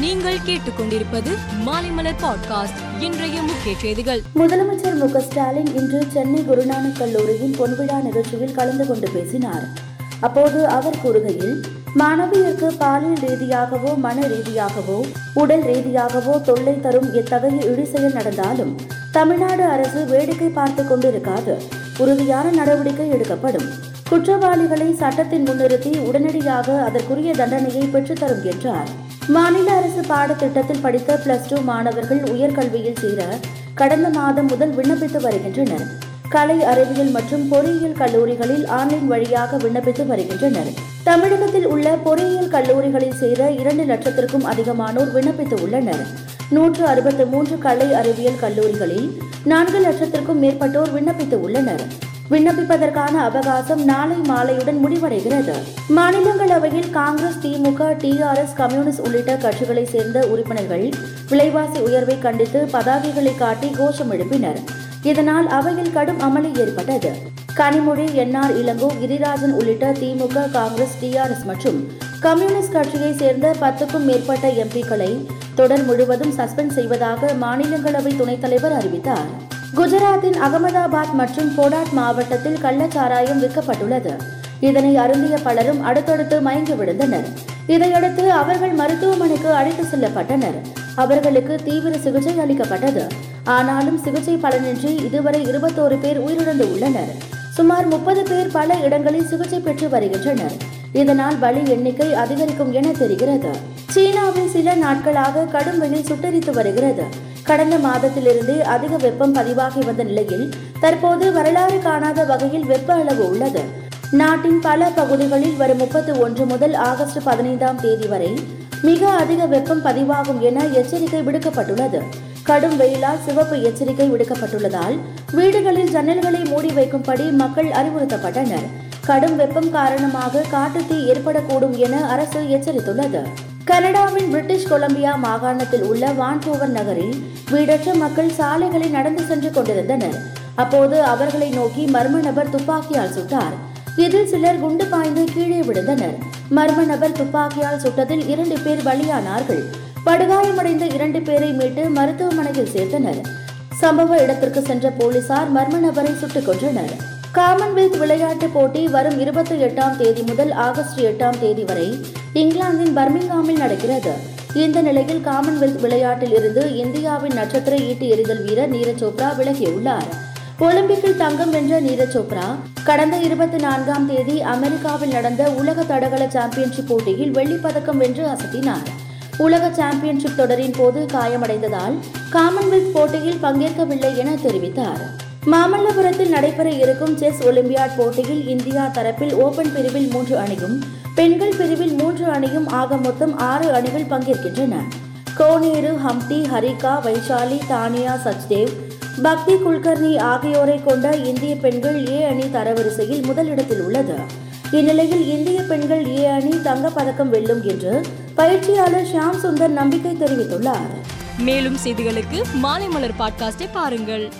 நீங்கள் கேட்டுக்கொண்டிருப்பது மாலைமலர் பாட்காஸ்ட் இன்றைய முக்கிய செய்திகள். முதலமைச்சர் மு ஸ்டாலின் இன்று சென்னை குருநானக் கல்லூரியின் பொன்விழா நிகழ்ச்சியில் கலந்து கொண்டு பேசினார். அப்போது அவர் கூறுகையில் மாணவியருக்கு பாலியல் ரீதியாகவோ மன ரீதியாகவோ உடல் ரீதியாகவோ தொல்லை தரும் எத்தகைய இழிசெயல் நடந்தாலும் தமிழ்நாடு அரசு வேடிக்கை பார்த்து கொண்டிருக்காது. உறுதியான நடவடிக்கை எடுக்கப்படும். குற்றவாளிகளை சட்டத்தின் முன்னிறுத்தி உடனடியாக அதற்குரிய தண்டனையை பெற்றுத்தரும் என்றார். மாநில அரசு பாடத்திட்டத்தில் படித்த பிளஸ் டூ மாணவர்கள் உயர்கல்வியில் சேர கடந்த மாதம் முதல் விண்ணப்பித்து வருகின்றனர். கலை அறிவியல் மற்றும் பொறியியல் கல்லூரிகளில் ஆன்லைன் வழியாக விண்ணப்பித்து வருகின்றனர். தமிழகத்தில் உள்ள பொறியியல் கல்லூரிகளில் சேர இரண்டு லட்சத்திற்கும் அதிகமானோர் விண்ணப்பித்து உள்ளனர். நூற்று அறுபத்து மூன்று கலை அறிவியல் கல்லூரிகளில் நான்கு லட்சத்திற்கும் மேற்பட்டோர் விண்ணப்பித்து உள்ளனர். விண்ணப்பிப்பதற்கான அவகாசம் நாளை மாலையுடன் முடிவடைகிறது. மாநிலங்களவையில் காங்கிரஸ் திமுக டிஆர்எஸ் கம்யூனிஸ்ட் உள்ளிட்ட கட்சிகளைச் சேர்ந்த உறுப்பினர்கள் விலைவாசி உயர்வை கண்டித்து பதாகைகளை காட்டி கோஷம் எழுப்பினர். இதனால் அவையில் கடும் அமளி ஏற்பட்டது. கனிமொழி என்ஆர் இளங்கோ கிரிராஜன் உள்ளிட்ட திமுக காங்கிரஸ் டிஆர்எஸ் மற்றும் கம்யூனிஸ்ட் கட்சியைச் சேர்ந்த பத்துக்கும் மேற்பட்ட எம்பிக்களை தொடர் முழுவதும் சஸ்பெண்ட் செய்வதாக மாநிலங்களவை துணைத் தலைவர் அறிவித்தார். குஜராத்தின் அகமதாபாத் மற்றும் போடாட் மாவட்டத்தில் கள்ளச்சாராயம் விற்கப்பட்டுள்ளது. இதனை அருந்திய பலரும் அடுத்தடுத்து மயங்கி விழுந்தனர். இதையடுத்து அவர்கள் மருத்துவமனைக்கு அழைத்து செல்லப்பட்டனர். அவர்களுக்கு தீவிர சிகிச்சை அளிக்கப்பட்டது. ஆனாலும் சிகிச்சை பலனின்றி இதுவரை இருபத்தோரு பேர் உயிரிழந்து உள்ளனர். சுமார் முப்பது பேர் பல இடங்களில் சிகிச்சை பெற்று வருகின்றனர். இதனால் பலி எண்ணிக்கை அதிகரிக்கும் என தெரிகிறது. சீனாவில் சில நாட்களாக கடும் வெயில் சுட்டரித்து வருகிறது. கடந்த மாதத்திலிருந்தே அதிக வெப்பம் பதிவாகி வந்த நிலையில் தற்போது வரலாறு காணாத வகையில் வெப்ப அளவு உள்ளது. நாட்டின் பல பகுதிகளில் வரும் முப்பத்தி ஒன்று முதல் ஆகஸ்ட் பதினைந்தாம் தேதி வரை மிக அதிக வெப்பம் பதிவாகும் என எச்சரிக்கை விடுக்கப்பட்டுள்ளது. கடும் வெயிலால் சிவப்பு எச்சரிக்கை விடுக்கப்பட்டுள்ளதால் வீடுகளில் ஜன்னல்களை மூடி வைக்கும்படி மக்கள் அறிவுறுத்தப்பட்டனர். கடும் வெப்பம் காரணமாக காட்டுத்தீ ஏற்படக்கூடும் என அரசு எச்சரித்துள்ளது. கனடாவின் பிரிட்டிஷ் கொலம்பியா மாகாணத்தில் உள்ள வான்கூவர் நகரில் வீடற்ற மக்கள் சாலைகளில் நடந்து சென்று கொண்டிருந்தனர். அப்போது அவர்களை நோக்கி மர்ம நபர் துப்பாக்கியால் சுட்டார். இதில் சிலர் குண்டு பாய்ந்து கீழே விழுந்தனர். மர்ம நபர் துப்பாக்கியால் சுட்டதில் இரண்டு பேர் பலியானார்கள். படுகாயமடைந்த இரண்டு பேரை மீட்டு மருத்துவமனையில் சேர்த்தனர். சம்பவ இடத்திற்கு சென்ற போலீசார் மர்ம நபரை சுட்டுக் கொன்றனர். காமன்வெல்த் விளையாட்டுப் போட்டி வரும் இருபத்தி எட்டாம் தேதி முதல் ஆகஸ்ட் எட்டாம் தேதி வரை இங்கிலாந்தின் பர்மிங்ஹாமில் நடக்கிறது. இந்த நிலையில் காமன்வெல்த் விளையாட்டில் இருந்து இந்தியாவின் நட்சத்திர ஈட்டு எறிதல் வீரர் நீரஜ் சோப்ரா விலகியுள்ளார். ஒலிம்பிக்கில் தங்கம் வென்ற நீரஜ் சோப்ரா கடந்த இருபத்தி நான்காம் தேதி அமெரிக்காவில் நடந்த உலக தடகள சாம்பியன்ஷிப் போட்டியில் வெள்ளிப்பதக்கம் வென்று அசத்தினார். உலக சாம்பியன்ஷிப் தொடரின் போது காயமடைந்ததால் காமன்வெல்த் போட்டியில் பங்கேற்கவில்லை என தெரிவித்தார். மாமல்லபுரத்தில் நடைபெற இருக்கும் செஸ் ஒலிம்பியாட் போட்டியில் இந்தியா தரப்பில் ஓபன் பிரிவில் மூன்று அணியும் பெண்கள் பிரிவில் மூன்று அணியும் ஆக மொத்தம் ஆறு அணிகள் பங்கேற்கின்றன. கோனேரு ஹம்தி ஹரிகா வைஷாலி தானியா சச்தேவ் பக்தி குல்கர்னி ஆகியோரை கொண்ட இந்திய பெண்கள் ஏ அணி தரவரிசையில் முதலிடத்தில் உள்ளது. இந்நிலையில் இந்திய பெண்கள் ஏ அணி தங்கப்பதக்கம் வெல்லும் என்று பயிற்சியாளர் ஷியாம் சுந்தர் நம்பிக்கை தெரிவித்துள்ளார். மேலும் செய்திகளுக்கு மாலைமலர் பாட்காஸ்டை பாருங்கள்.